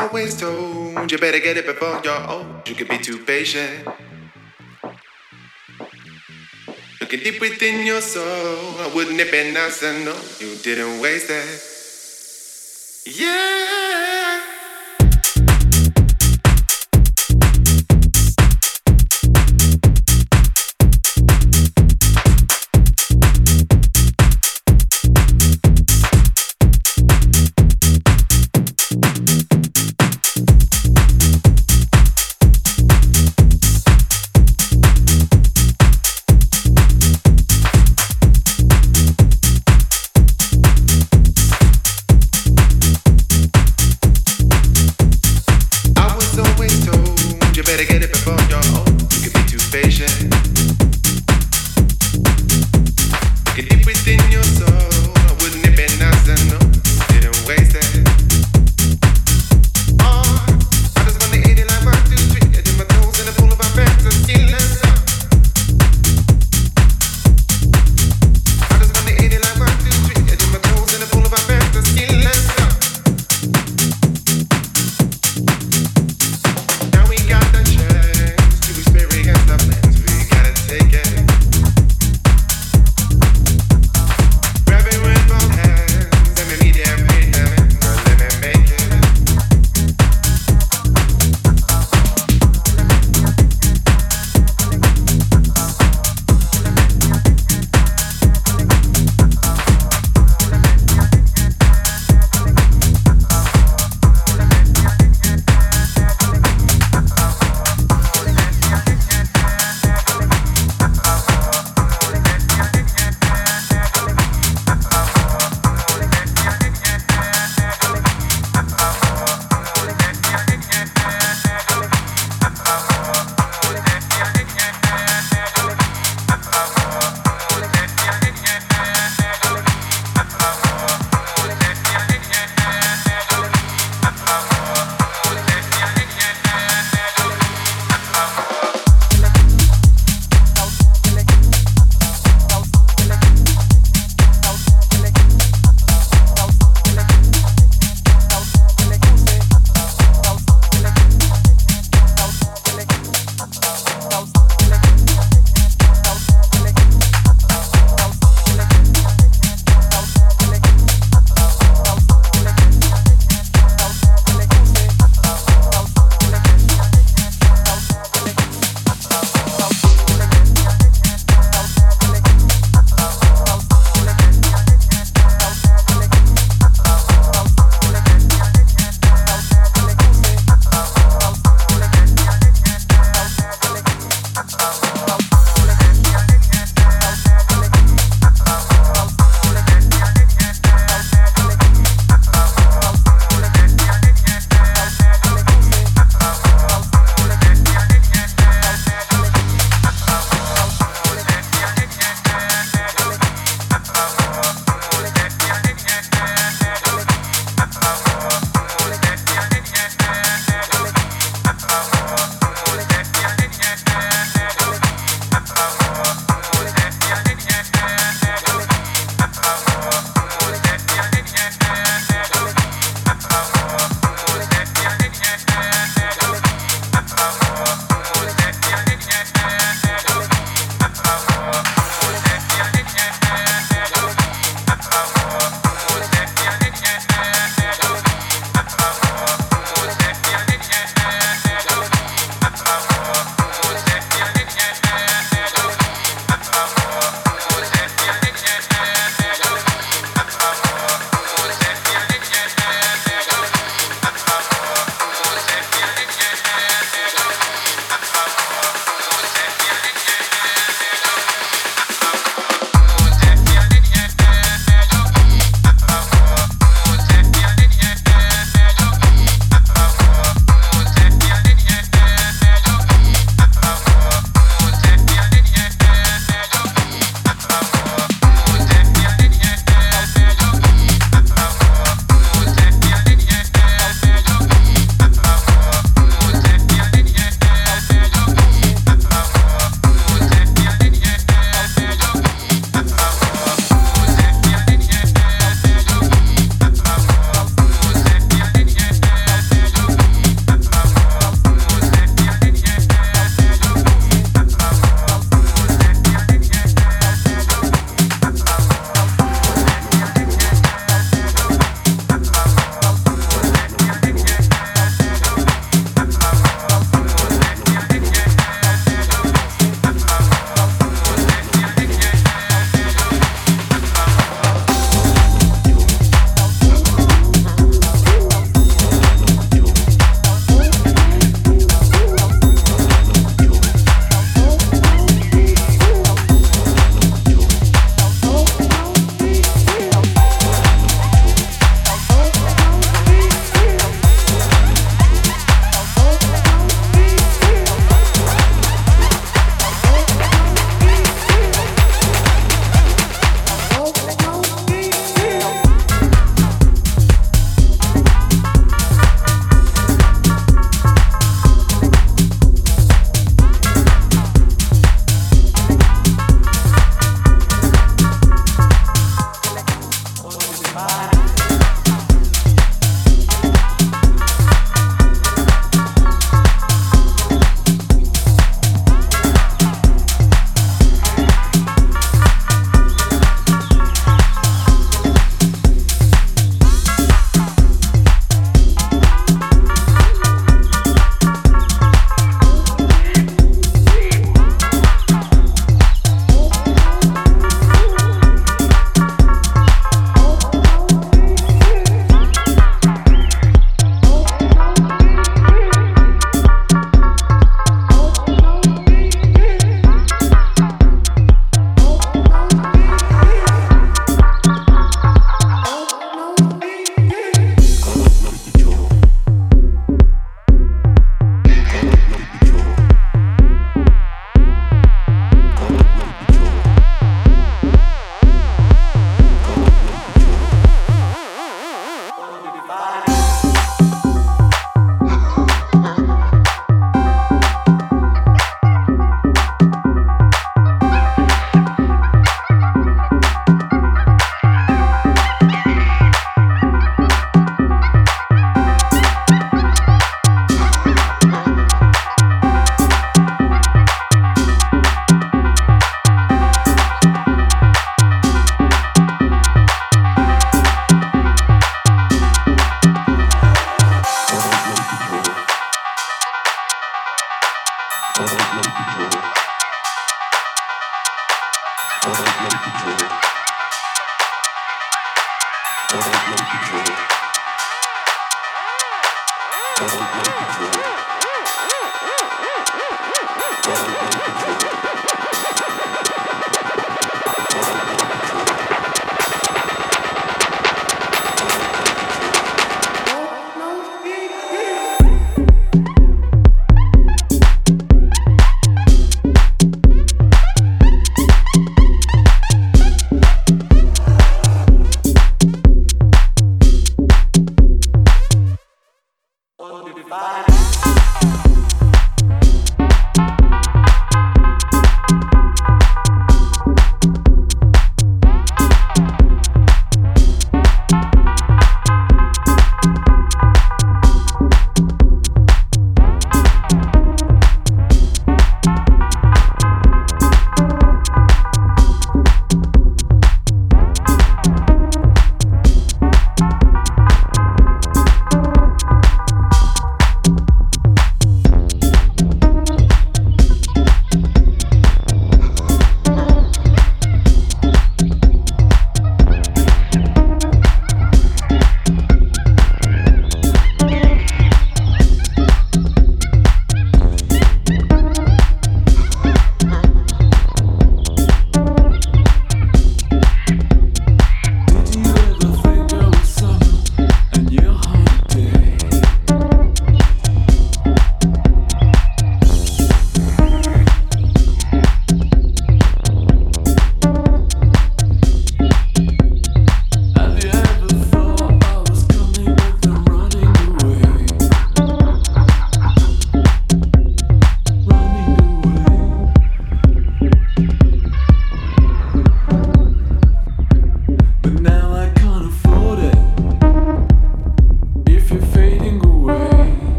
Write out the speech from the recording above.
always told you better get it before you're old. You can be too patient. Looking deep within your soul, wouldn't it be nice to know you didn't waste it? Yeah.